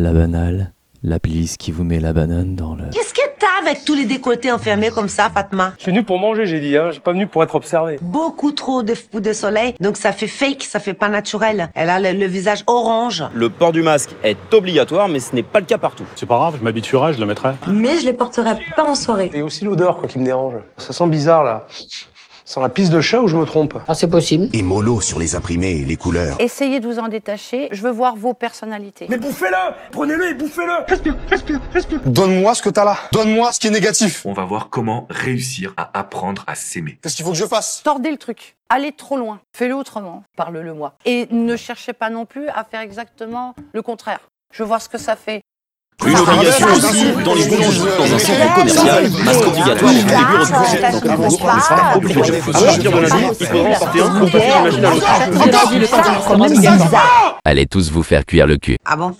la banale, la police qui vous met la banane dans le... Qu'est-ce que t'as avec tous les décolletés enfermés comme ça, Fatma? Je suis venu pour manger, j'ai dit, hein. Je suis pas venu pour être observé. Beaucoup trop de fous de soleil, donc ça fait fake, ça fait pas naturel. Elle a le, le visage orange. Le port du masque est obligatoire, mais ce n'est pas le cas partout. C'est pas grave, je m'habituerai, je le mettrai. Mais je les porterai pas en soirée. Et aussi l'odeur, quoi, qui me dérange. Ça sent bizarre, là. Sent la pisse de chat ou je me trompe? Ah, c'est possible. Et mollo sur les imprimés et les couleurs. Essayez de vous en détacher. Je veux voir vos personnalités. Mais bouffez-le Prenez-le et bouffez-le Respire, respire, respire Donne-moi ce que t'as là. Donne-moi ce qui est négatif. On va voir comment réussir à apprendre à s'aimer. Qu'est-ce qu'il faut que je fasse? Tordez le truc. Allez trop loin. Fais-le autrement. Parle-le moi. Et ne cherchez pas non plus à faire exactement le contraire. Je veux voir ce que ça fait. Une obligation aussi dans les boulangeries, dans un centre commercial, masque obligatoire dans tous les bureaux de poste. Obligatoire. À partir de lundi, il faudra en porter un pour passer d'une machine à l'autre. Allez tous vous faire cuire le cul. Ah bon?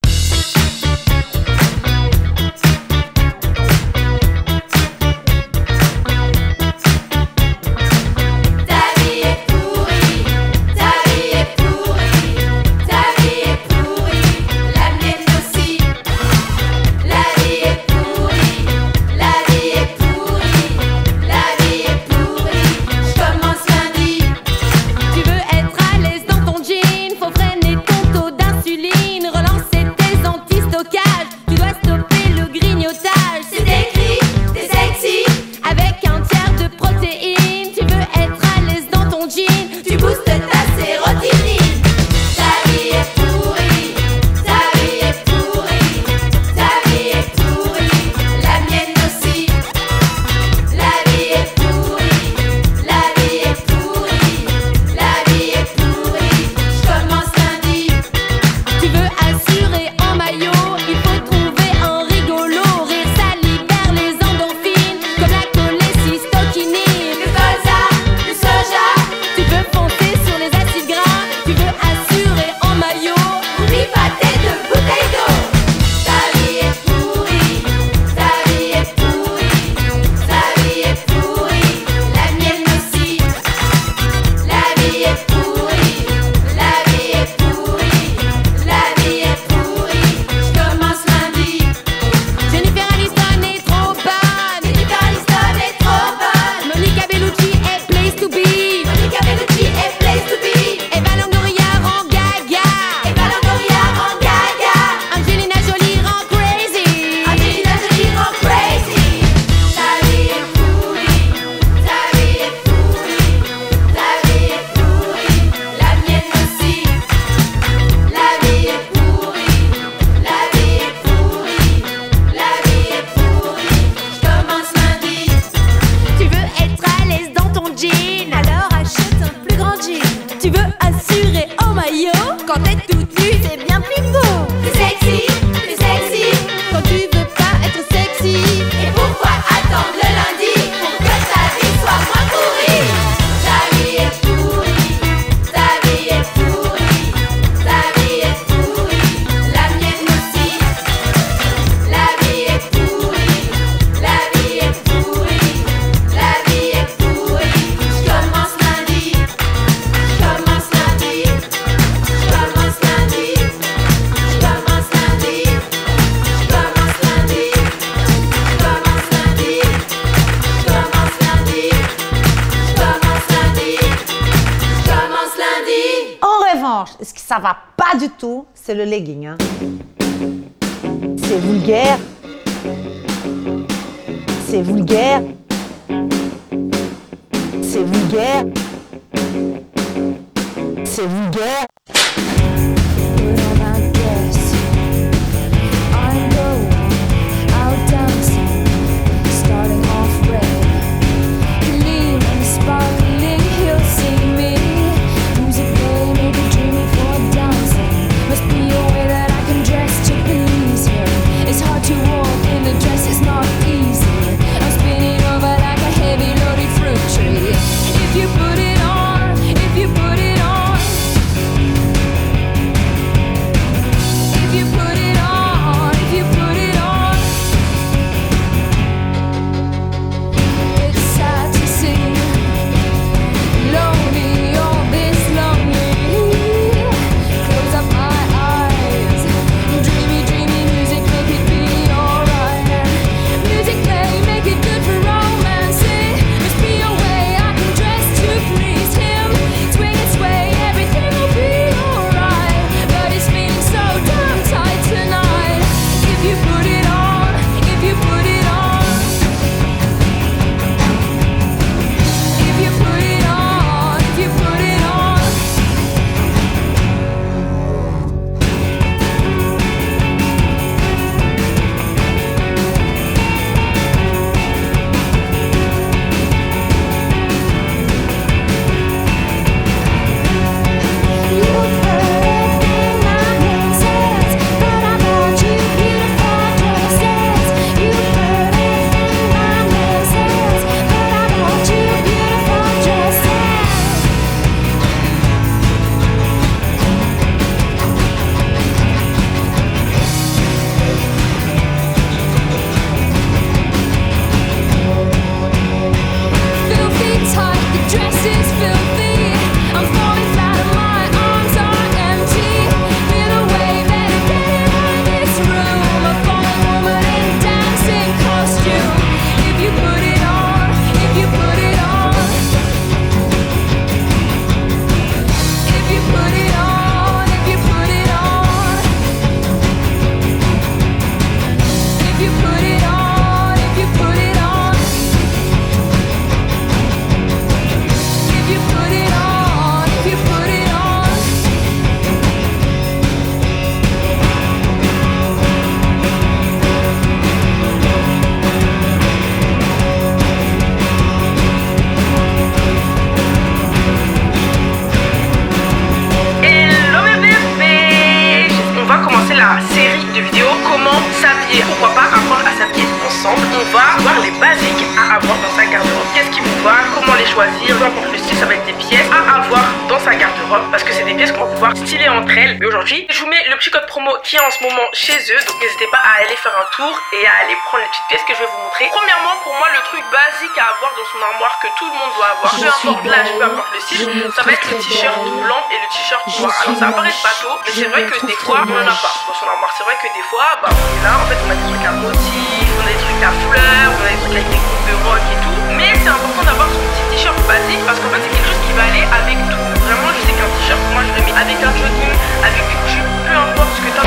Choisir, peu importe le style, ça va être des pièces à avoir dans sa garde-robe parce que c'est des pièces qu'on va pouvoir styler entre elles. Et aujourd'hui, je vous mets le petit code promo qui est en ce moment chez eux, donc n'hésitez pas à aller faire un tour et à aller prendre les petites pièces que je vais vous montrer. Premièrement, pour moi, le truc basique à avoir dans son armoire que tout le monde doit avoir, peu importe l'âge, peu importe le style, ça va être le t-shirt blanc et le t-shirt noir. Alors ça apparaît bateau, mais c'est vrai que des fois, on en a pas dans son armoire. C'est vrai que des fois, bah, on est là, en fait, on a des trucs à motifs, on a des trucs à fleurs, on a des trucs avec des groupes de rock et tout. Mais c'est important d'avoir son petit basique parce qu'en fait, c'est quelque chose qui va aller avec tout. Vraiment, je sais qu'un t-shirt, moi, je le mets avec un jogging, avec une jupe, peu importe ce que t'as.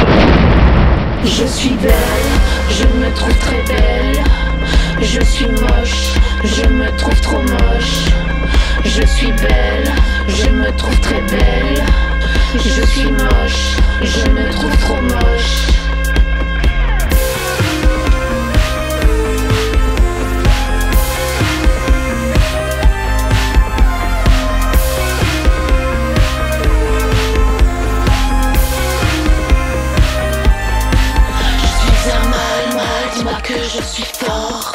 Je suis belle, je me trouve très belle. Je suis moche, je me trouve trop moche. Je suis belle, je me trouve très belle. Je suis moche, je me trouve trop moche. Je suis fort.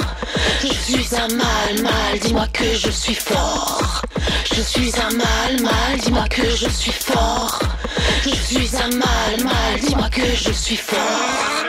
Je suis un mal, mal, dis-moi que je suis fort. Je suis un mal, mal, dis-moi que je suis fort. Je suis un mal, mal, dis-moi que je suis fort.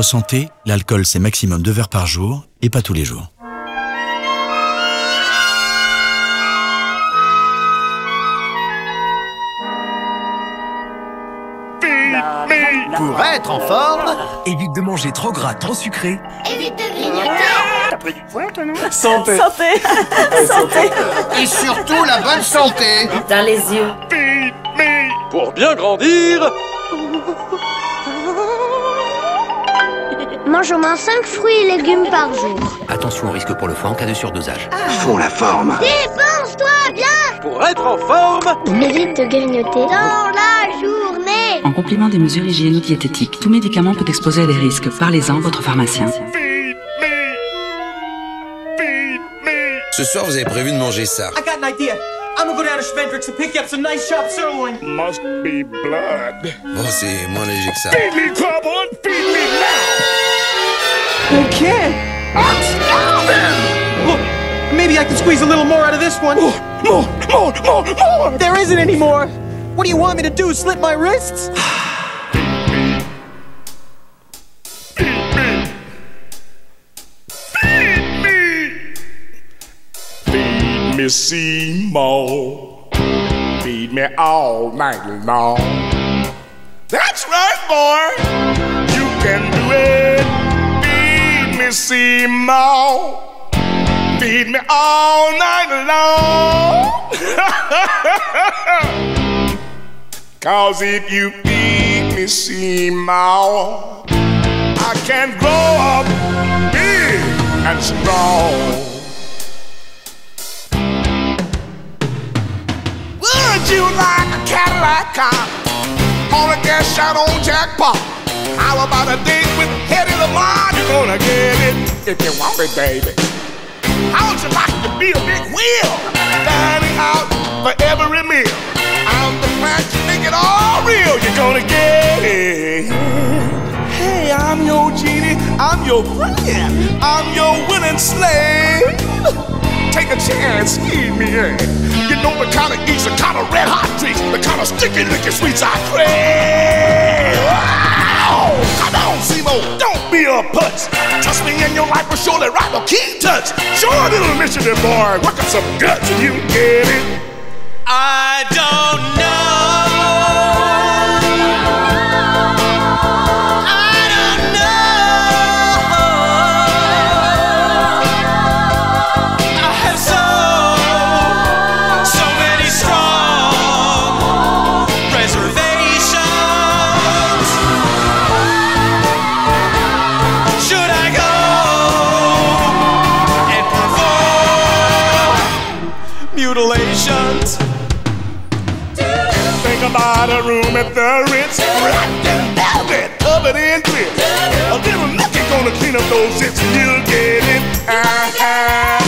Votre santé, l'alcool c'est maximum 2 verres par jour et pas tous les jours. Pour être en forme, évite de manger trop gras, trop sucré. Évite de grignoter. T'as pris du poids, toi, non? Santé. Santé. Santé. Et surtout la bonne santé. Dans les yeux. Pour bien grandir. Mange au moins 5 fruits et légumes par jour. Attention au risque pour le foie en cas de surdosage. Font la forme. Dépense-toi bien Pour être en forme. Évite de grignoter dans la journée. En complément des mesures hygiéno-diététiques, tout médicament peut exposer à des risques. Parlez-en à votre pharmacien. Ce soir, vous avez prévu de manger ça. I got an idea. I'm gonna go down to Schmendrick's and pick you up some nice sharp sirloin. Must be blood. Bon, c'est moins léger que ça. Feed me! Feed me now! I can't. I'm starving. Look, maybe I can squeeze a little more out of this one. More, more, more, more, more. There isn't any more. What do you want me to do? Slit my wrists? Damn me. Feed me Seymour. Feed me all night long. That's right, boy. You can do it. Me Seymour. Feed me all night long. Cause if you feed me Seymour, I can grow up big and strong. Would you like a Cadillac car or a gas shot on jackpot? How about a date with Hedy Lamar? You're gonna get it if you want it, baby. How would you like to be a big wheel, dining out for every meal? I'm the man to make it all real. You're gonna get it. Hey, I'm your genie. I'm your friend. I'm your willing slave. Take a chance, feed me in. You know the kind of eats, the kind of red hot drinks, the kind of sticky licky sweets I crave. Wow! Come on, Simo, don't be a putz. Trust me, and your life will surely rock a key touch. Sure, little initiative, boy, work up some guts and you get it. I don't know. About a room at the Ritz, wrapped in velvet, covered in grits. A little Nicky gonna clean up those zits, and you'll get it. Uh-huh.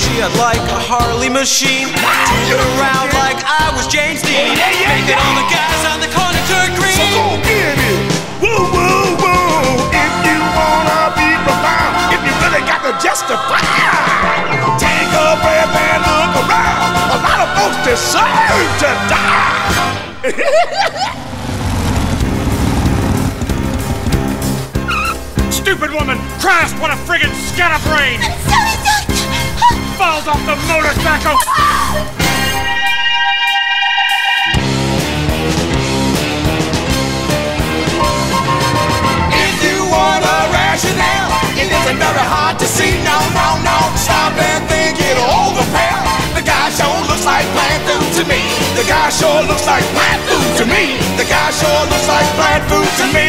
She had like a Harley machine, turned around like I was James Dean. Make it all the guys on the corner turn green. So go get it. Woo, woo, woo. If you wanna be profound, really got to justify, take a breath and look around. A lot of folks deserve to die. Stupid woman! Christ, what a friggin' scatterbrain! Falls off the motorcycle! Very hard to see. No, no, no. Stop and think it over, pal. The guy sure looks like plant food to me. The guy sure looks like plant food to me. The guy sure looks like plant food to me.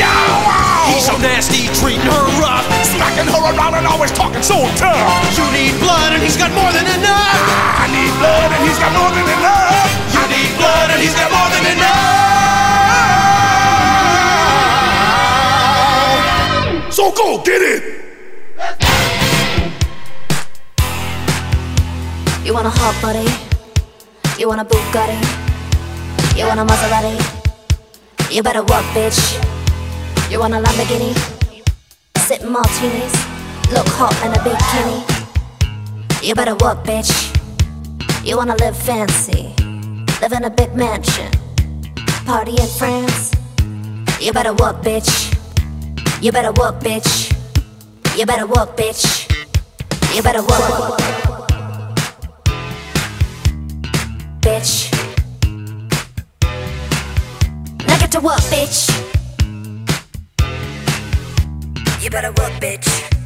Wow. He's so nasty, treating her rough. Smacking her around and always talking so tough. You need blood and he's got more than enough. I need blood and he's got more than enough. You need blood and he's got more than enough. Go get it. You want a hot body? You want a Bugatti? You want a Maserati? You better work, bitch. You want a Lamborghini? Sip martinis, look hot in a bikini. You better work, bitch. You wanna live fancy, live in a big mansion, party in France. You better work, bitch. You better work, bitch. You better work, bitch. You better work. bitch. Now get to work, bitch. You better work, bitch.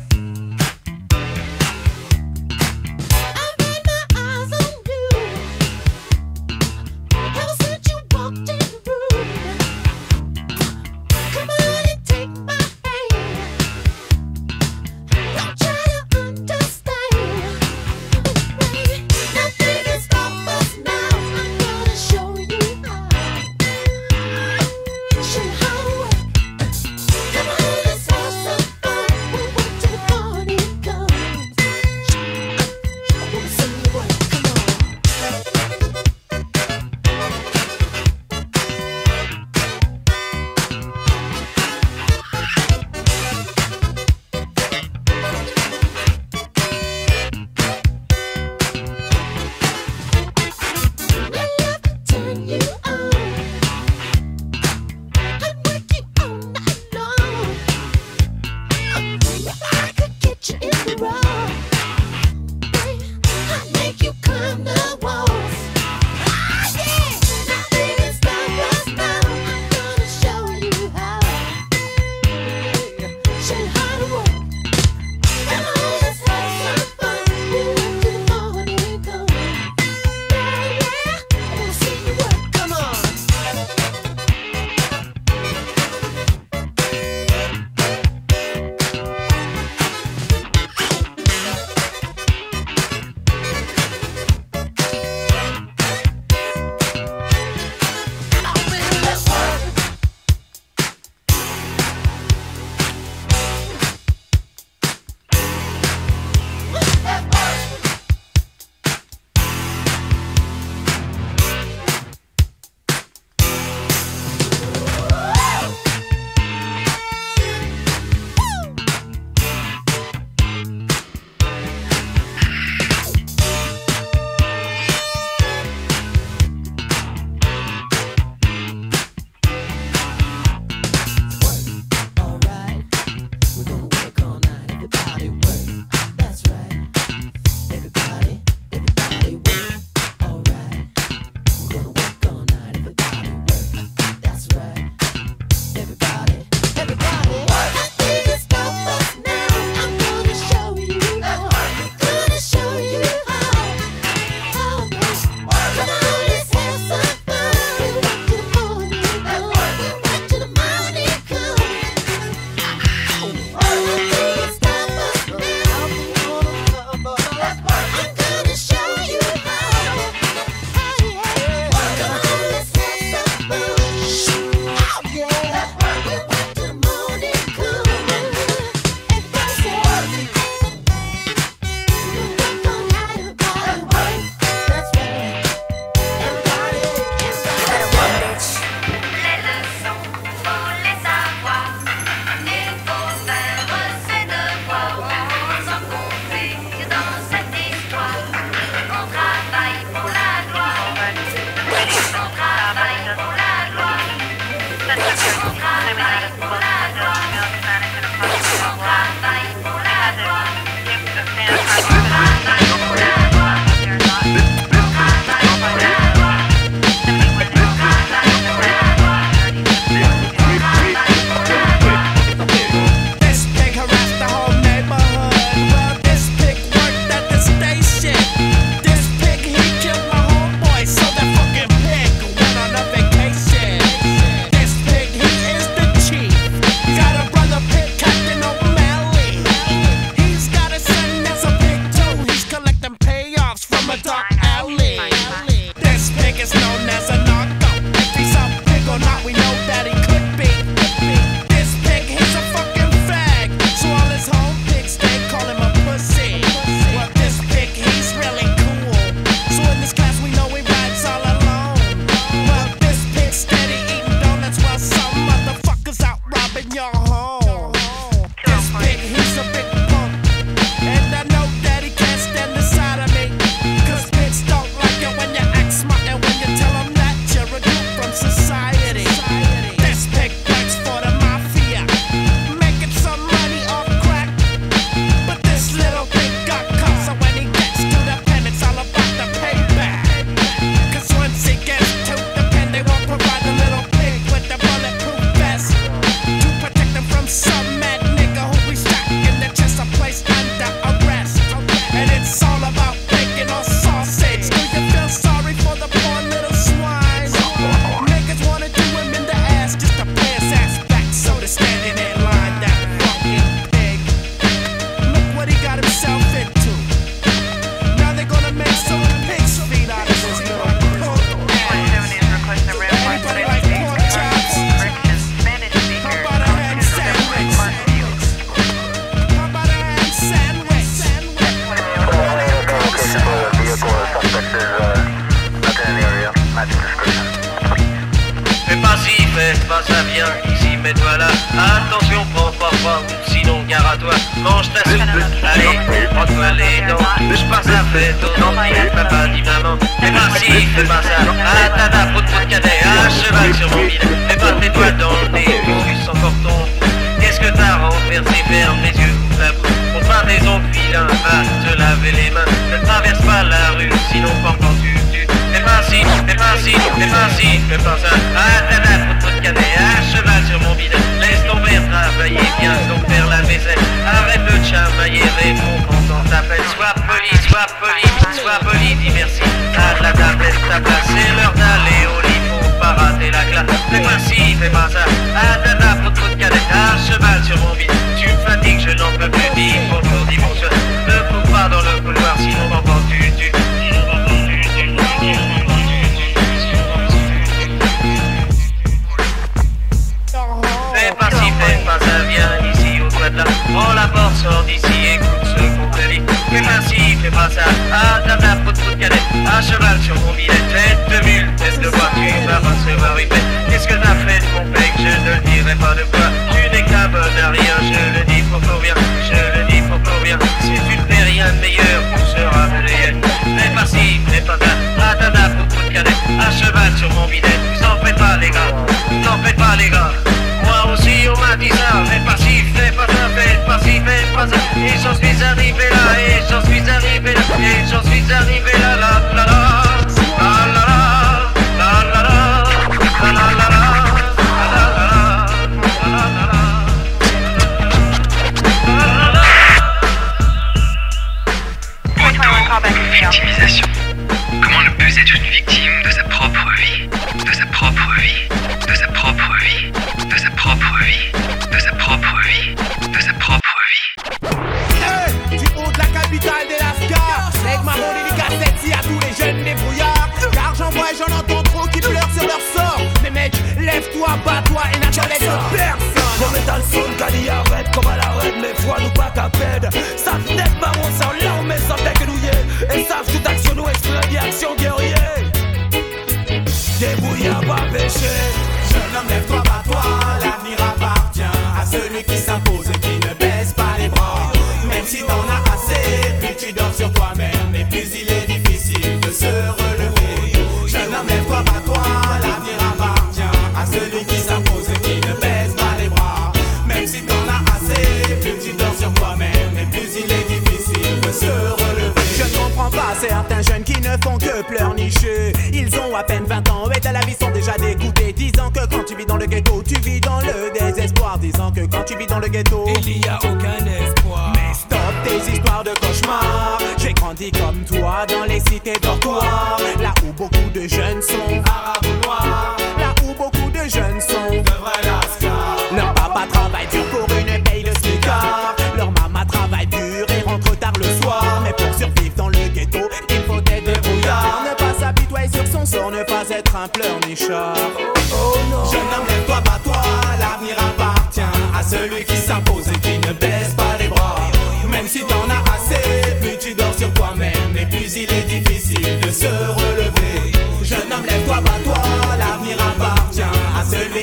just widzę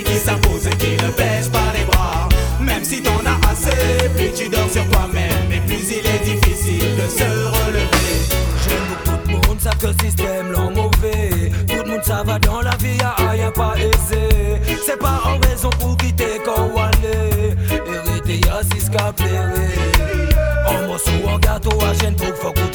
qui s'impose et qui ne pêche pas les bras. Même si t'en as assez, plus tu dors sur toi-même et plus il est difficile de se relever. J'aime tout le monde, ça que système l'en mauvais. Tout le monde, ça va dans la vie, ah, ah, y'a rien pas aisé. C'est pas en raison pour quitter quand on aller. Hérité, y'a six qu'à En morceau, en gâteau, à gêne pour faut qu'on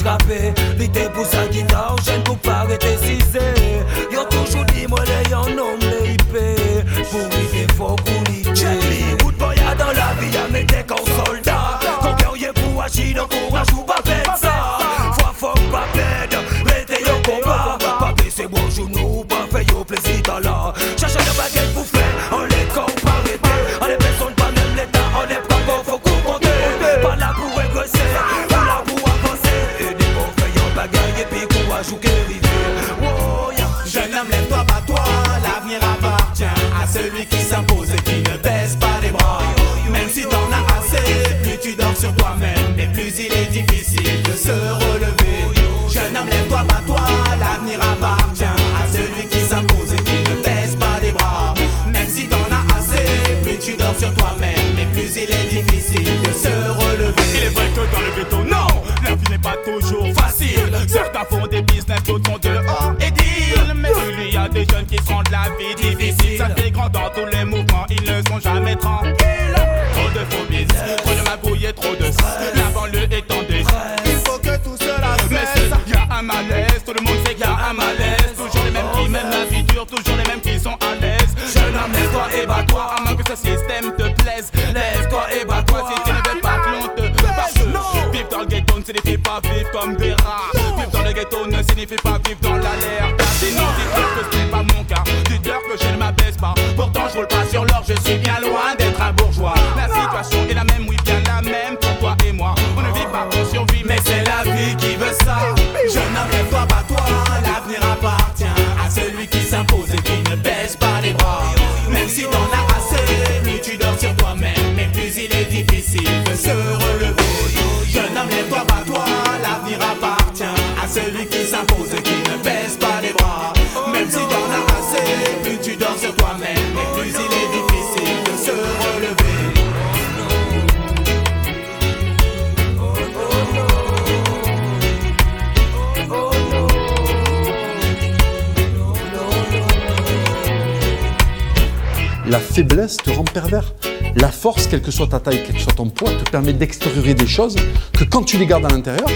faiblesse te rend pervers. La force, quelle que soit ta taille, quel que soit ton poids, te permet d'extérioriser des choses que quand tu les gardes à l'intérieur,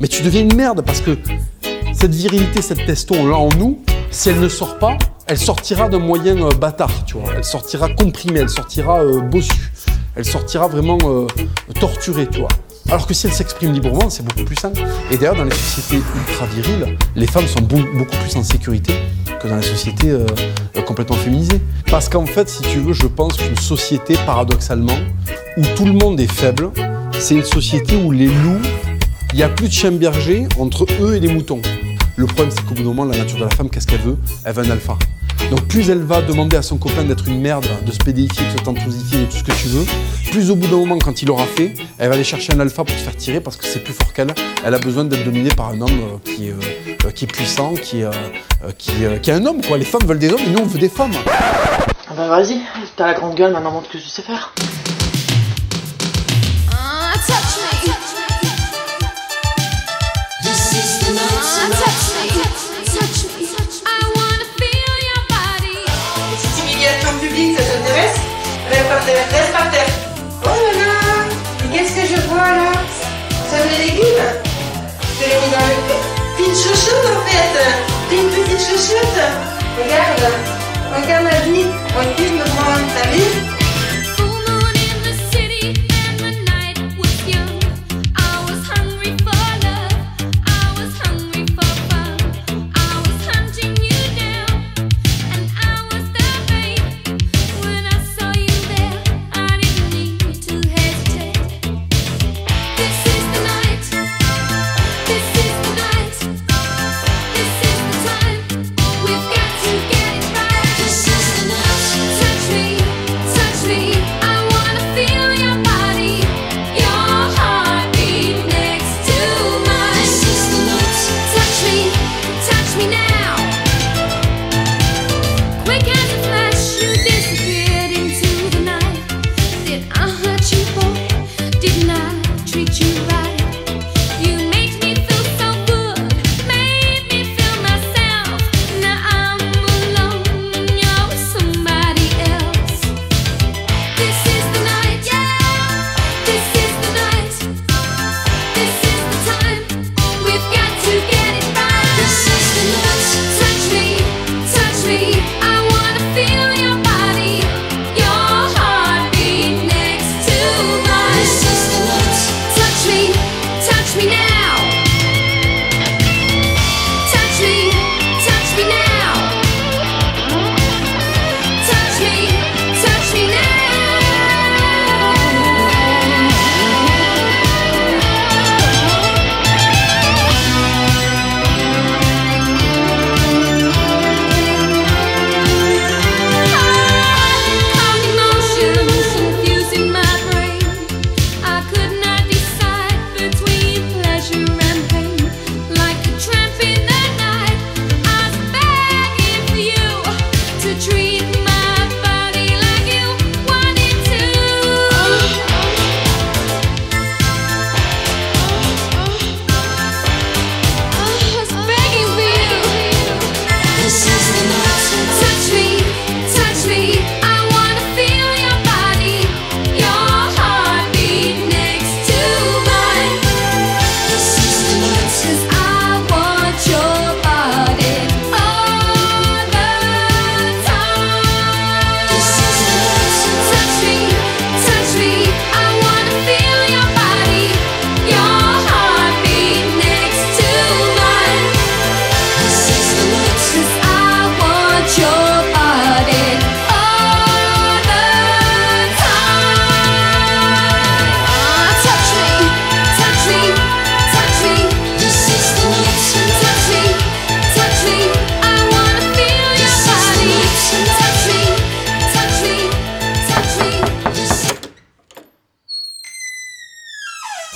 mais tu deviens une merde parce que cette virilité, cette testo, on l'a en nous. Si elle ne sort pas, elle sortira d'un moyen euh, bâtard, tu vois. Elle sortira comprimée, elle sortira euh, bossue, elle sortira vraiment euh, torturée, tu vois. Alors que si elle s'exprime librement, c'est beaucoup plus simple. Et d'ailleurs, dans les sociétés ultra viriles, les femmes sont beau- beaucoup plus en sécurité que dans les sociétés euh, euh, complètement féminisées. Parce qu'en fait, si tu veux, je pense qu'une société, paradoxalement, où tout le monde est faible, c'est une société où les loups, il n'y a plus de chiens bergers entre eux et les moutons. Le problème, c'est qu'au bout d'un moment, la nature de la femme, qu'est-ce qu'elle veut? Elle veut un alpha. Donc plus elle va demander à son copain d'être une merde, de se pédéifier, de se tantosifier, de tout ce que tu veux, plus au bout d'un moment, quand il aura fait, elle va aller chercher un alpha pour se faire tirer parce que c'est plus fort qu'elle. Elle a besoin d'être dominée par un homme euh, qui, est, euh, euh, qui est puissant, qui est, qui, qui un homme. Quoi. Les femmes veulent des hommes et nous, on veut des femmes. Ah bah vas-y, t'as la grande gueule, maintenant montre que tu sais faire. Par terre. Oh là là Mais qu'est-ce que je vois là? Ça me les légumes. Je l'ai mis dans le une chouchoute en fait. Une petite chouchoute. Regarde Regarde ma vie. Mon cul, je me prends ta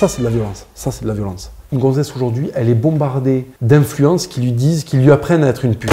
Ça, c'est de la violence. Ça, c'est de la violence. Une gonzesse aujourd'hui, elle est bombardée d'influences qui lui disent, qui lui apprennent à être une pute.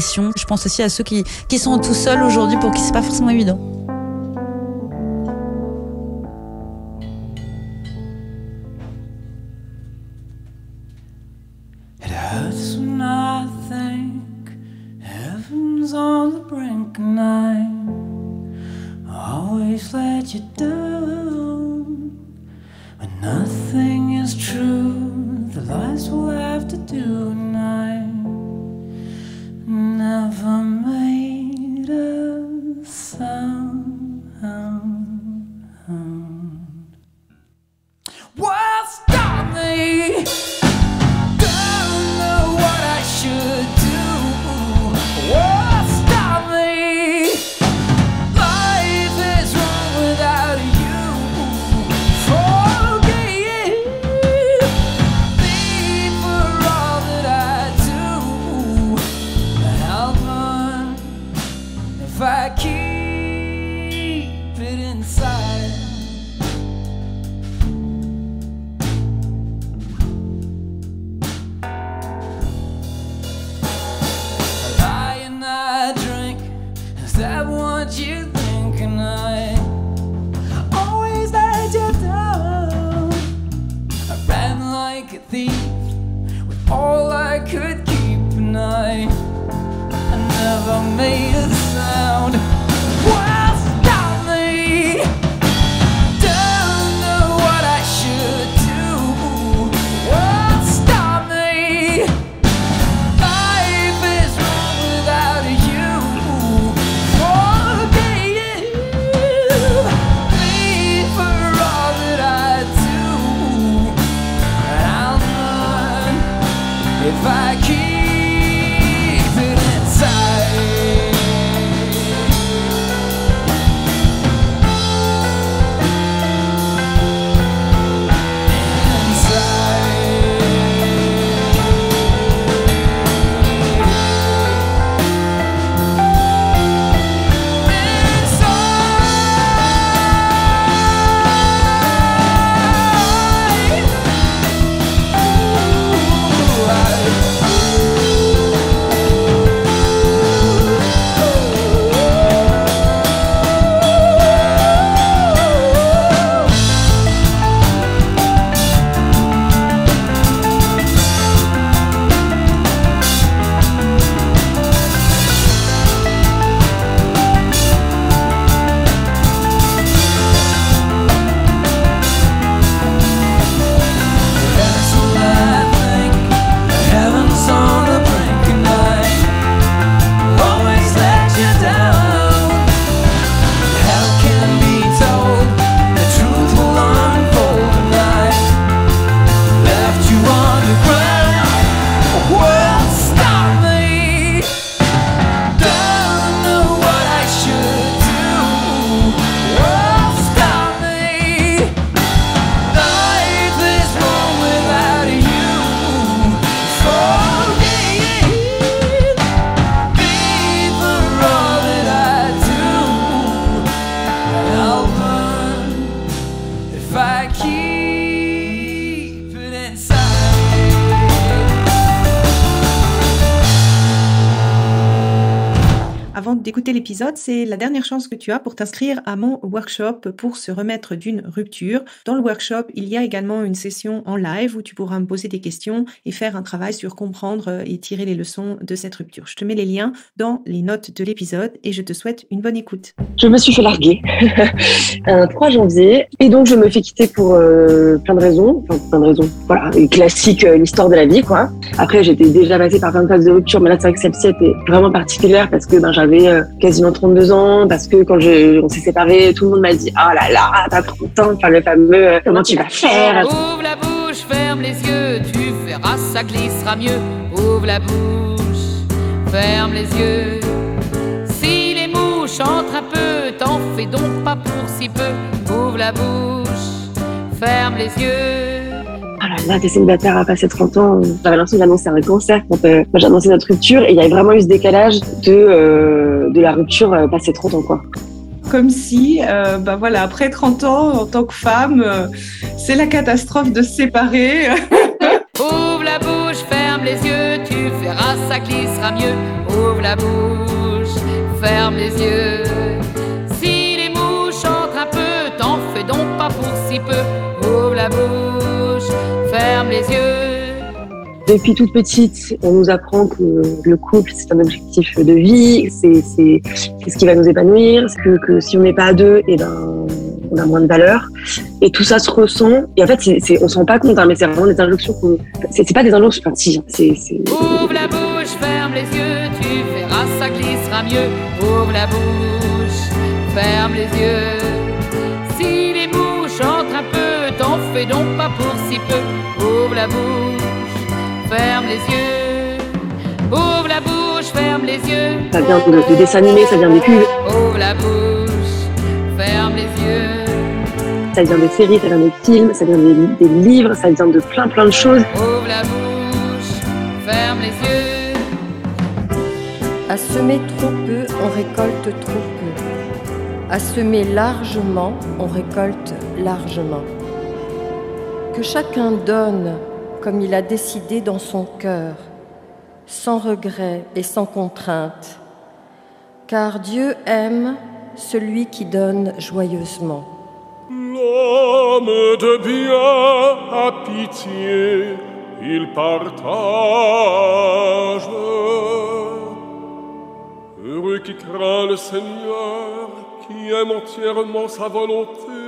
Je pense aussi à ceux qui, qui sont tout seuls aujourd'hui pour qui c'est pas forcément évident. what you think, and I always let you down. I ran like a thief with all I could keep, and I, I never made a sound. D'écouter l'épisode, c'est la dernière chance que tu as pour t'inscrire à mon workshop pour se remettre d'une rupture. Dans le workshop, il y a également une session en live où tu pourras me poser des questions et faire un travail sur comprendre euh, et tirer les leçons de cette rupture. Je te mets les liens dans les notes de l'épisode et je te souhaite une bonne écoute. Je me suis fait larguer un 3 janvier et donc je me fais quitter pour euh, plein de raisons, plein de raisons, voilà, classique, euh, l'histoire de la vie quoi. Après j'étais déjà passée par plein de phases de rupture, mais là c'est vrai que celle-ci était vraiment particulière parce que ben, j'avais euh, quasiment 32 ans, parce que quand je, on s'est séparés, tout le monde m'a dit « Oh là là, t'as 30 ans », enfin le fameux euh, « Comment tu vas faire ?» Ouvre la bouche, ferme les yeux, tu verras, ça glissera mieux. Ouvre la bouche, ferme les yeux. Si les mouches entrent un peu, t'en fais donc pas pour si peu. Ouvre la bouche, ferme les yeux. Là là, t'es célibataire à passer 30 ans. J'avais l'impression d'annoncer un cancer quand euh, j'ai annoncé notre rupture et il y avait vraiment eu ce décalage de, euh, de la rupture euh, passé 30 ans quoi. Comme si, euh, bah voilà, après 30 ans, en tant que femme, euh, c'est la catastrophe de se séparer. Ouvre la bouche, ferme les yeux, tu verras, ça glissera mieux. Ouvre la bouche, ferme les yeux. Si les mouches entrent un peu, t'en fais donc pas pour si peu. Ouvre la bouche, ferme les yeux. Depuis toute petite, on nous apprend que le couple, c'est un objectif de vie, c'est ce qui va nous épanouir, que, que si on n'est pas à deux, et ben, on a moins de valeur. Et tout ça se ressent. Et en fait, c'est c'est- on se rend pas compte, hein, mais c'est vraiment des injonctions qu'on. C'est pas des injonctions, enfin, si, c'est. c'est- Ouvre la bouche, ferme les yeux, tu verras, ça glissera mieux. Ouvre la bouche, ferme les yeux. Si les mouches entrent un peu, t'en fais donc ferme les yeux. Ouvre la bouche, ferme les yeux. Ça vient de, de dessins animés, ça vient des pubs, Ouvre la bouche, ferme les yeux. ça vient des séries, ça vient des films, ça vient des, des livres, ça vient de plein plein de choses. Ouvre la bouche, ferme les yeux. À semer trop peu, on récolte trop peu. À semer largement, on récolte largement. Que chacun donne comme il a décidé dans son cœur, sans regret et sans contrainte, car Dieu aime celui qui donne joyeusement. L'homme de bien a pitié, il partage. Heureux qui craint le Seigneur, qui aime entièrement sa volonté,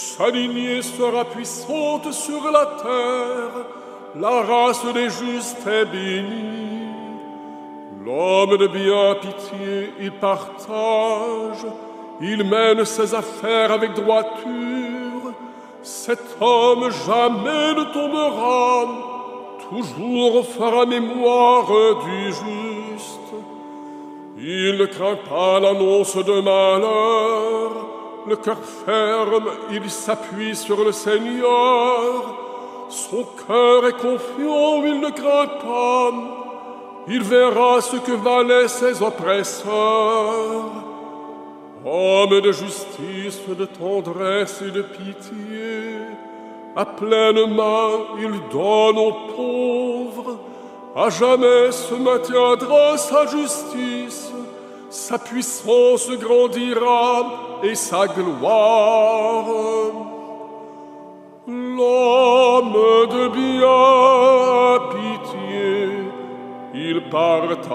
sa lignée sera puissante sur la terre, la race des justes est bénie. L'homme de bien pitié, il partage, il mène ses affaires avec droiture. Cet homme jamais ne tombera, toujours fera mémoire du juste. Il ne craint pas l'annonce de malheur, le cœur ferme, il s'appuie sur le Seigneur. Son cœur est confiant, il ne craint pas. Il verra ce que valaient ses oppresseurs. Homme de justice, de tendresse et de pitié, à pleine main il donne aux pauvres. À jamais se maintiendra sa justice, sa puissance grandira et sa gloire. L'homme de bien a pitié, il partage.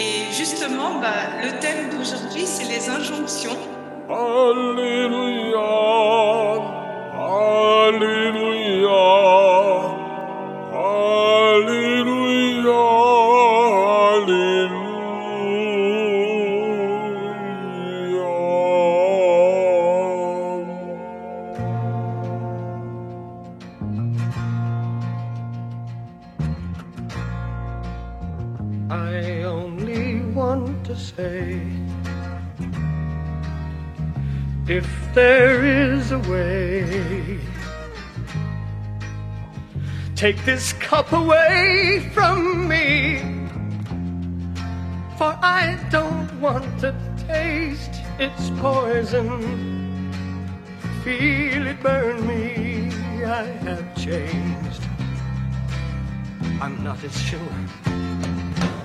Et justement, bah, le thème d'aujourd'hui, c'est les injonctions. Alléluia, Alléluia, Alléluia, say if there is a way, take this cup away from me, for I don't want to taste It's poison. Feel it burn me. I have changed. I'm not as sure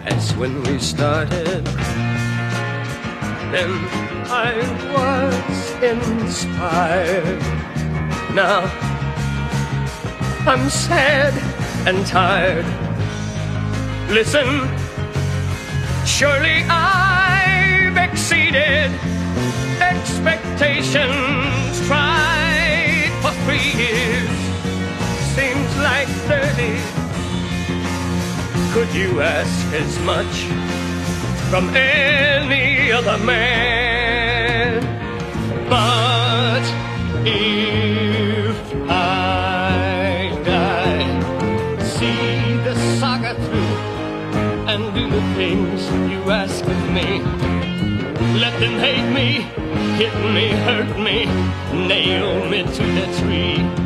as when we started. Then I was inspired. Now I'm sad and tired. Listen, surely I've exceeded expectations. Tried for three years, seems like thirty. Could you ask as much from any other man? But if I die, see the saga through and do the things you ask of me. Let them hate me, hit me, hurt me, nail me to the tree.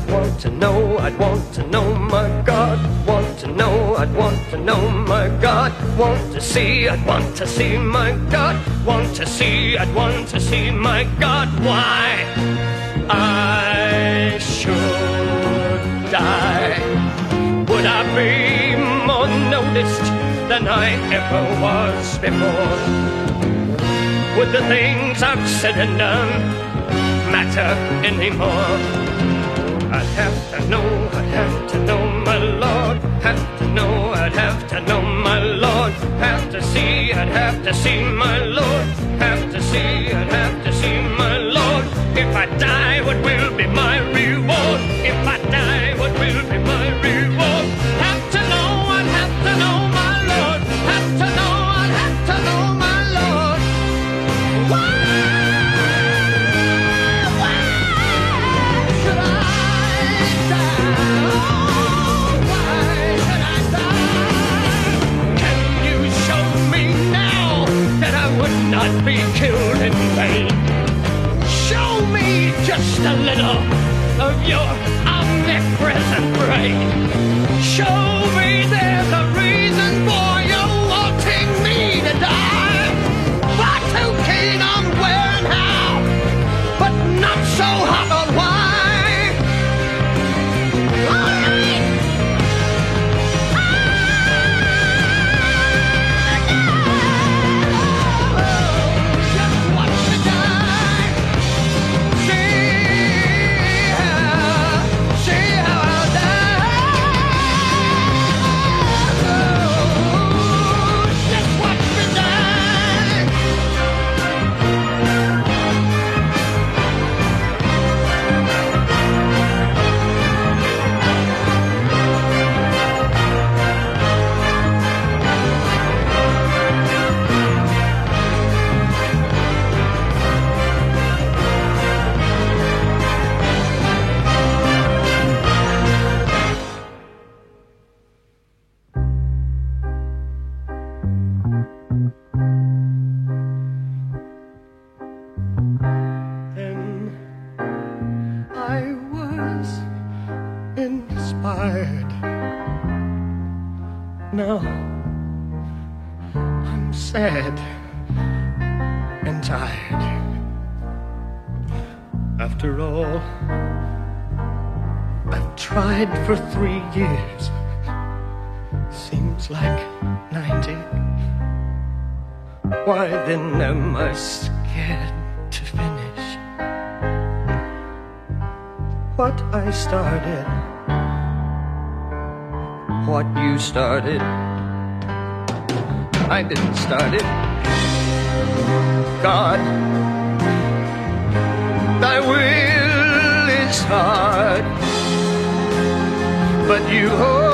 I'd want to know, I'd want to know my God, want to know, I'd want to know my God, want to see, I'd want to see my God, want to see, I'd want to see my God, why I should die. Would I be more noticed than I ever was before? Would the things I've said and done matter anymore? Have to know, I'd have to know my Lord. Have to know, I'd have to know my Lord. Have to see, I'd have to see my Lord. Have to see, I'd have to see I didn't start it. God, thy will is hard, but you hold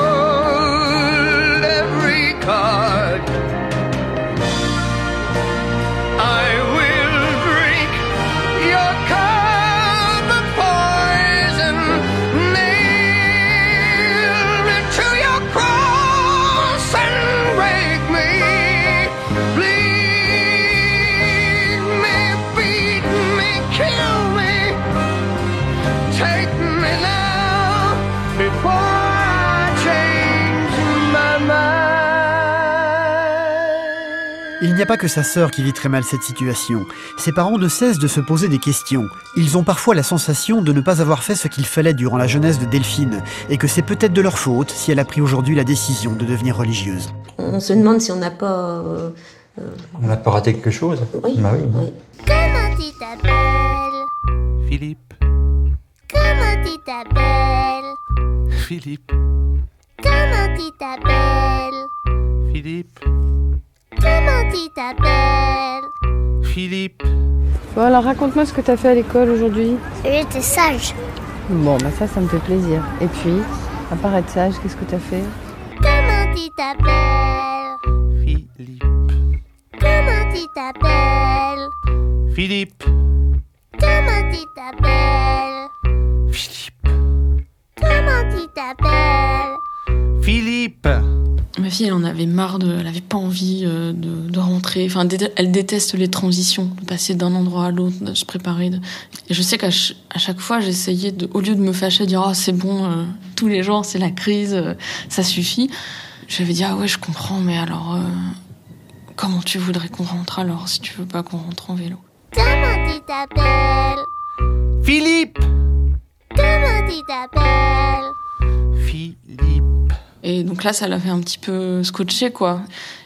n'y a pas que sa sœur qui vit très mal cette situation. Ses parents ne cessent de se poser des questions. Ils ont parfois la sensation de ne pas avoir fait ce qu'il fallait durant la jeunesse de Delphine, et que c'est peut-être de leur faute si elle a pris aujourd'hui la décision de devenir religieuse. On se demande si on n'a pas. euh, euh, On n'a pas raté quelque chose Oui. Bah oui. Comment tu t'appelles? Philippe, Comment tu t'appelles? Philippe, Comment tu t'appelles? Philippe, Comment tu t'appelles Philippe. Bon, alors raconte-moi ce que t'as fait à l'école aujourd'hui. J'étais sage. Bon, bah ça, ça me fait plaisir. Et puis, à part être sage, qu'est-ce que t'as fait Comment tu t'appelles Philippe. Comment tu t'appelles Philippe, Comment tu t'appelles Philippe, Comment tu t'appelles Philippe. Ma fille, elle en avait marre, de, elle avait pas envie euh, de, de rentrer. Enfin, elle déteste les transitions, de passer d'un endroit à l'autre, de se préparer. de- Et je sais qu'à ch- à chaque fois, j'essayais, de, au lieu de me fâcher, de dire ah c'est bon, euh, tous les jours c'est la crise, euh, ça suffit. J'avais dit ah ouais, je comprends, mais alors euh, comment tu voudrais qu'on rentre alors si tu veux pas qu'on rentre en vélo? Comment tu t'appelles? Philippe Comment tu t'appelles? Philippe. Et donc là, ça l'avait un petit peu scotché, quoi.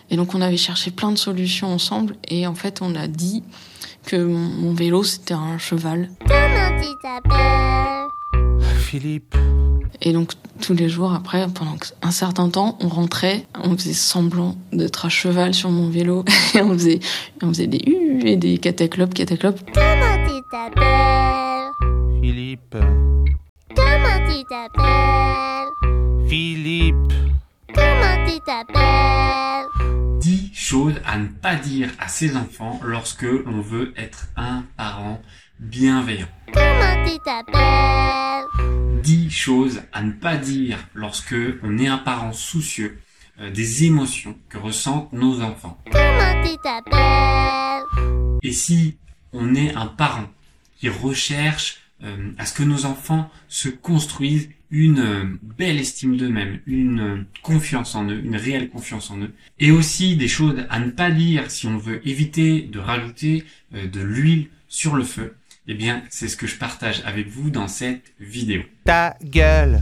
Et donc on avait cherché plein de solutions ensemble, et en fait, on a dit que mon, mon vélo c'était un cheval. Comment tu t'appelles? Philippe. Et donc tous les jours après, pendant un certain temps, on rentrait, on faisait semblant d'être à cheval sur mon vélo, et on faisait, on faisait des U et des cataclopes, cataclopes. Comment tu t'appelles? Philippe. Comment tu t'appelles? Philippe. Comment tu t'appelles? 10 choses à ne pas dire à ses enfants lorsque l'on veut être un parent bienveillant. Comment tu t'appelles? 10 choses à ne pas dire lorsque on est un parent soucieux euh, des émotions que ressentent nos enfants. Comment tu t'appelles? Et si on est un parent qui recherche euh, à ce que nos enfants se construisent une euh, belle estime d'eux-mêmes, une euh, confiance en eux, une réelle confiance en eux, et aussi des choses à ne pas dire si on veut éviter de rajouter euh, de l'huile sur le feu, eh bien c'est ce que je partage avec vous dans cette vidéo. Ta gueule.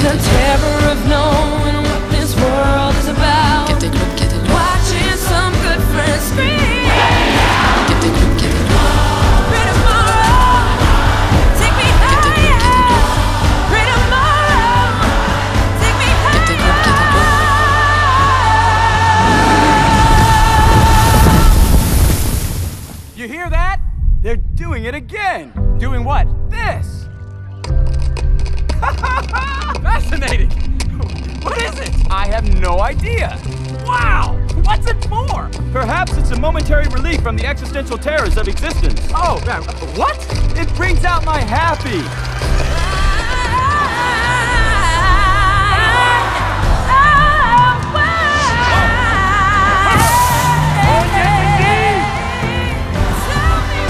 It's the terror of knowing what this world is about. Watching some good friends scream. Pray tomorrow, take me higher. Pray tomorrow, take me You hear that? They're doing it again. Doing what? This. Have no idea. Wow. What's it for? Perhaps it's a momentary relief from the existential terrors of existence. Oh, uh, what? It brings out my happy.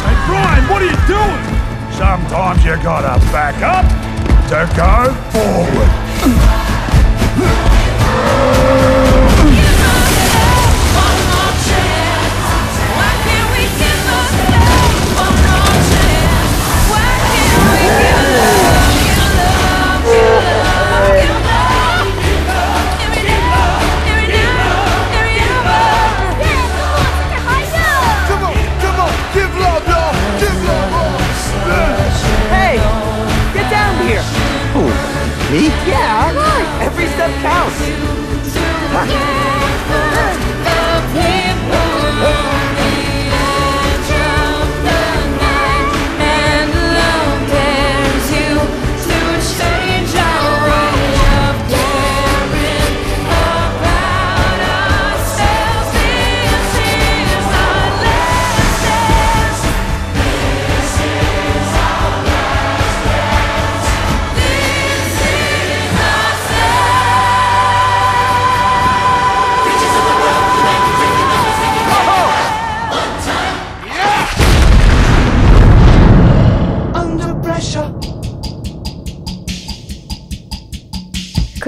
Hey, Brian, what are you doing? Sometimes you gotta back up to go forward.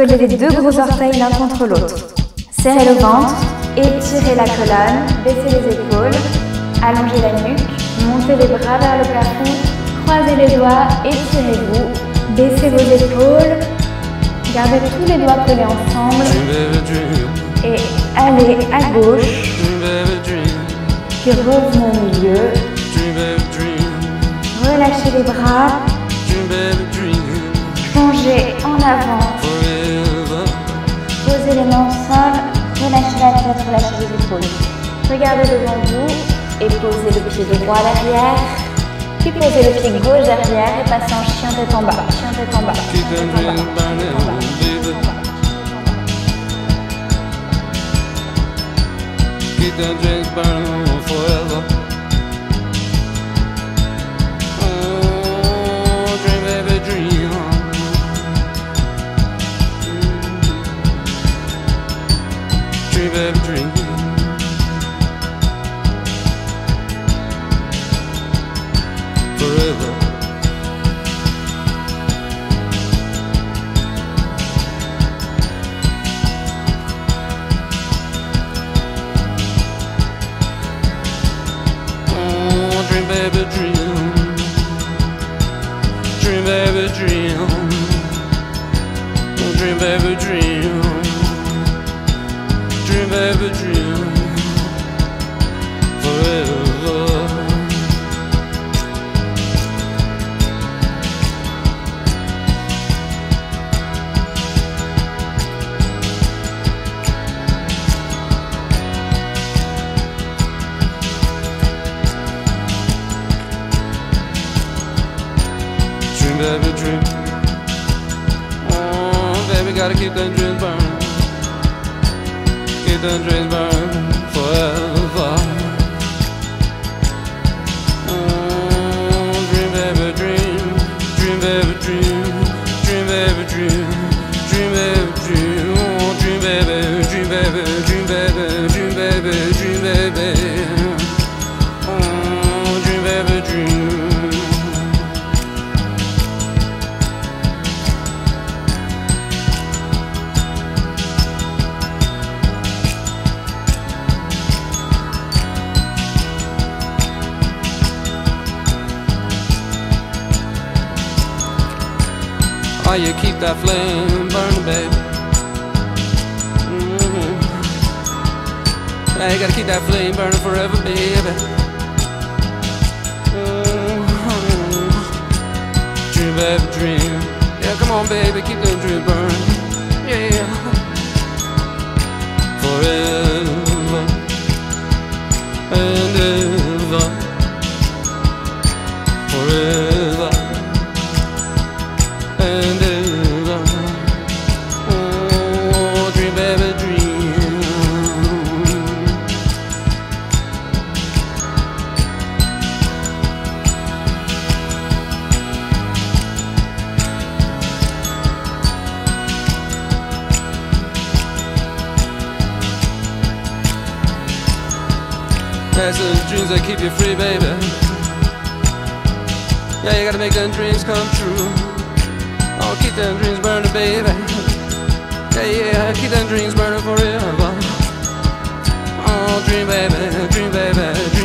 Collez les deux gros orteils l'un contre l'autre. Serrez le ventre, étirez la colonne, baissez les épaules, allongez la nuque, montez les bras vers le plafond, croisez les doigts, étirez-vous, baissez vos épaules, gardez tous les doigts collés ensemble et allez à gauche, puis revenez au milieu, relâchez les bras, plongez en avant, posez les mains au sol, relâchez la tête, relâchez les épaules. Regardez devant vous et posez le pied droit à l'arrière, puis posez le pied gauche derrière et passez en chien tête en bas, chien tête en bas, chien tête en bas. Keep them drinks burning forever. wave of dreams. Oh, you keep that flame burning, baby. Mhm. Yeah, you gotta keep that flame burning forever, baby. Mhm. Dream, baby, dream. Yeah, come on, baby, keep that dream burning. Yeah. Forever and ever. Forever that you free, baby. Yeah, you gotta make them dreams come true. Oh, keep them dreams burning, baby. Yeah, yeah, keep them dreams burning forever. Oh, dream baby, dream baby, dream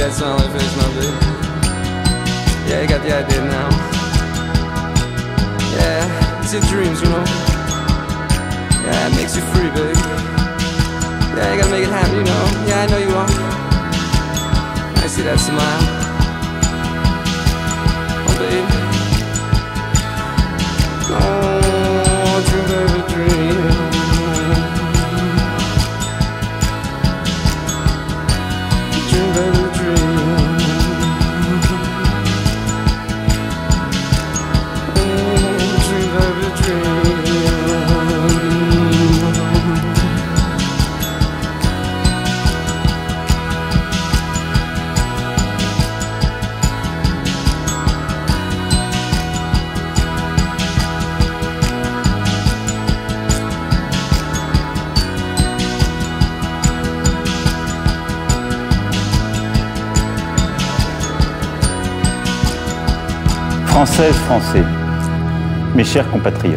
that smile on your face, my. Yeah, you got the idea now. Yeah, it's your dreams, you know. Yeah, it makes you free, baby. Yeah, you gotta make it happen, you know. Yeah, I know you are. I see that smile. Oh, baby. Oh, dream, baby. Dream, Français. Mes chers compatriotes,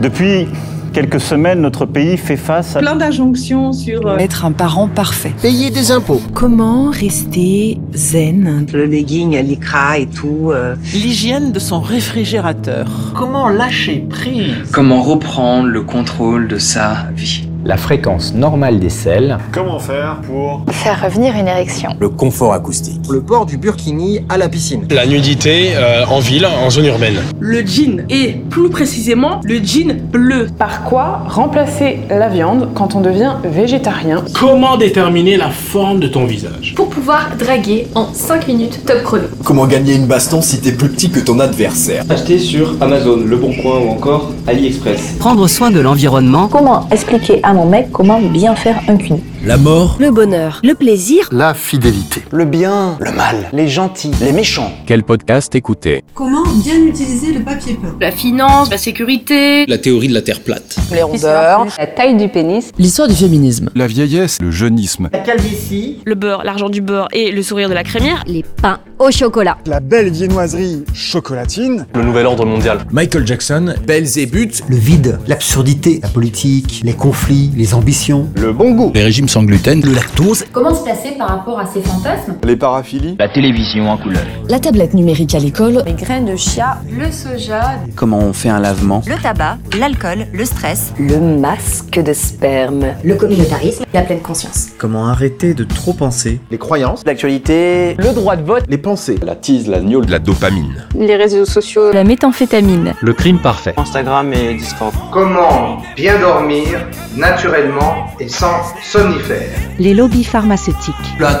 depuis quelques semaines, notre pays fait face à plein d'injonctions sur euh, être un parent parfait, payer des impôts, comment rester zen, le legging, l'icra et tout, euh. l'hygiène de son réfrigérateur, comment lâcher prise, comment reprendre le contrôle de sa vie? La fréquence normale des selles. Comment faire pour Faire revenir une érection. Le confort acoustique. Le port du burkini à la piscine. La nudité euh, en ville, en zone urbaine. Le jean et plus précisément le jean bleu. Par quoi remplacer la viande quand on devient végétarien? Comment déterminer la forme de ton visage? Pour pouvoir draguer en 5 minutes top chrono. Comment gagner une baston si t'es plus petit que ton adversaire? Acheter sur Amazon, Le Bon Coin ou encore AliExpress. Prendre soin de l'environnement. Comment expliquer à mon mec comment bien faire un cuni La mort. Le bonheur, le plaisir. La fidélité. Le bien, le mal, les gentils, les méchants. Quel podcast écouter Comment bien utiliser le papier peint? La finance, la sécurité, La théorie de la Terre plate. Les rondeurs, La taille du pénis. L'histoire du féminisme. La vieillesse, le jeunisme. La calvitie. le beurre, l'argent du beurre et le sourire de la crémière. Les pains au chocolat. La belle viennoiserie chocolatine. Le nouvel ordre mondial. Michael Jackson. Belzébuth. Le vide, l'absurdité, la politique, les conflits, les ambitions. Le bon goût. Les régimes sans gluten. Le lactose. Comment se placer par rapport à ses fantasmes? Les paraphilies. La télévision en couleur. La tablette numérique à l'école. Les graines de chia. le soja, Comment on fait un lavement? Le tabac, l'alcool, le stress. Le masque de sperme. Le communautarisme. La pleine conscience. Comment arrêter de trop penser? Les croyances. L'actualité. le droit de vote, Les La tease, la gnôle. La dopamine. les réseaux sociaux, La méthamphétamine. Le crime parfait. Instagram et Discord. Comment bien dormir naturellement et sans somnifères? Les lobbies pharmaceutiques. La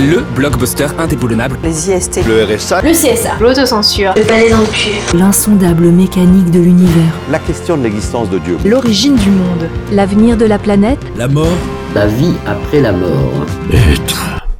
Le blockbuster indéboulonnable. les IST, Le RSA. Le CSA. l'autocensure, Le palais dans le cul. L'insondable mécanique de l'univers. La question de l'existence de Dieu. L'origine du monde. L'avenir de la planète. La mort. La vie après la mort. Être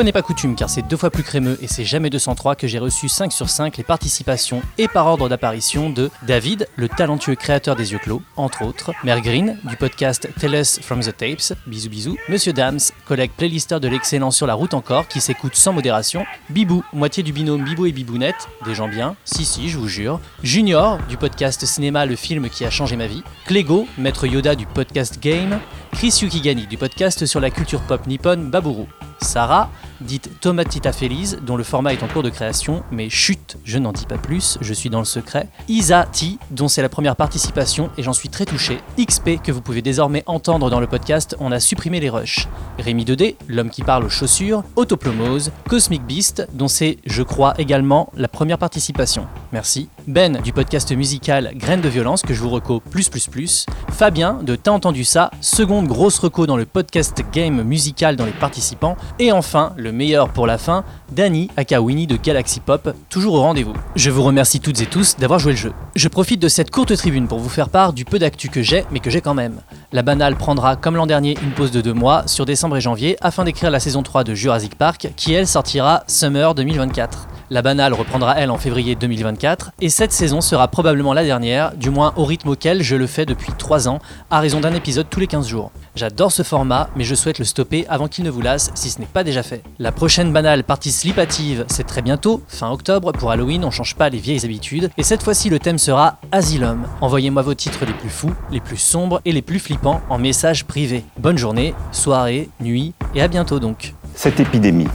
fois n'est pas coutume, car c'est deux fois plus crémeux et c'est jamais 203 que j'ai reçu 5 sur 5 les participations et par ordre d'apparition de David, le talentueux créateur des yeux clos, entre autres, Mère Green, du podcast Tell Us From The Tapes, bisous bisous, Monsieur Dams, collègue playlister de l'excellent sur la route encore, qui s'écoute sans modération, Bibou, moitié du binôme Bibou et Bibounette, des gens bien, si si, je vous jure, Junior, du podcast Cinéma, le film qui a changé ma vie, Clégo, maître Yoda du podcast Game, Chris Yukigani du podcast sur la culture pop nippone Baburu, Sarah, dite Tomatita Feliz, dont le format est en cours de création, mais chut, je n'en dis pas plus, je suis dans le secret. Isa T, dont c'est la première participation et j'en suis très touché. XP, que vous pouvez désormais entendre dans le podcast, on a supprimé les rushs. Rémi 2D, l'homme qui parle aux chaussures, Autoplomose, Cosmic Beast, dont c'est, je crois, également la première participation. Merci. Ben, du podcast musical Graines de violence, que je vous reco plus plus plus. Fabien, de T'as entendu ça, seconde grosse reco dans le podcast game musical dans les participants. Et enfin, le meilleur pour la fin, Danny, aka Winnie de Galaxy Pop, toujours au rendez-vous. Je vous remercie toutes et tous d'avoir joué le jeu. Je profite de cette courte tribune pour vous faire part du peu d'actu que j'ai, mais que j'ai quand même. La banale prendra, comme l'an dernier, une pause de deux mois, sur décembre et janvier, afin d'écrire la saison 3 de Jurassic Park, qui elle sortira Summer 2024. La banale reprendra elle en février 2024, et cette saison sera probablement la dernière, du moins au rythme auquel je le fais depuis 3 ans, à raison d'un épisode tous les 15 jours. J'adore ce format, mais je souhaite le stopper avant qu'il ne vous lasse si ce n'est pas déjà fait. La prochaine banale partie slipative, c'est très bientôt, fin octobre, pour Halloween, on change pas les vieilles habitudes, et cette fois-ci le thème sera Asylum. Envoyez-moi vos titres les plus fous, les plus sombres et les plus flippants en message privé. Bonne journée, soirée, nuit, et à bientôt donc. Cette épidémie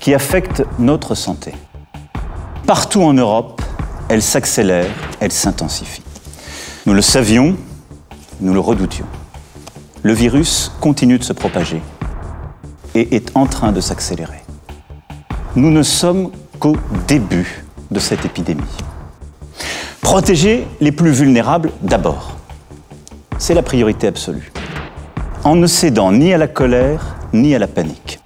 qui affecte notre santé. Partout en Europe, elle s'accélère, elle s'intensifie. Nous le savions, nous le redoutions. Le virus continue de se propager et est en train de s'accélérer. Nous ne sommes qu'au début de cette épidémie. Protéger les plus vulnérables d'abord. C'est la priorité absolue. En ne cédant ni à la colère, ni à la panique.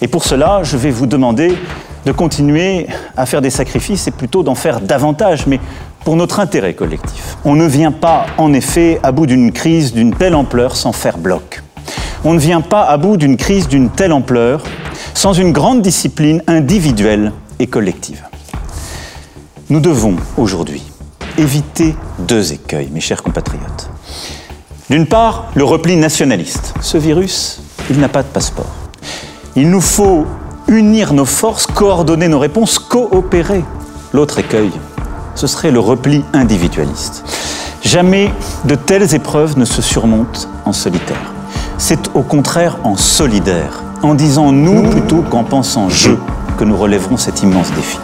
Et pour cela, je vais vous demander de continuer à faire des sacrifices et plutôt d'en faire davantage, mais pour notre intérêt collectif. On ne vient pas, en effet, à bout d'une crise d'une telle ampleur sans faire bloc. On ne vient pas à bout d'une crise d'une telle ampleur sans une grande discipline individuelle et collective. Nous devons aujourd'hui éviter deux écueils, mes chers compatriotes. D'une part, le repli nationaliste. Ce virus, il n'a pas de passeport. Il nous faut unir nos forces, coordonner nos réponses, coopérer. L'autre écueil, ce serait le repli individualiste. Jamais de telles épreuves ne se surmontent en solitaire. C'est au contraire en solidaire, en disant nous plutôt qu'en pensant je, que nous relèverons cet immense défi.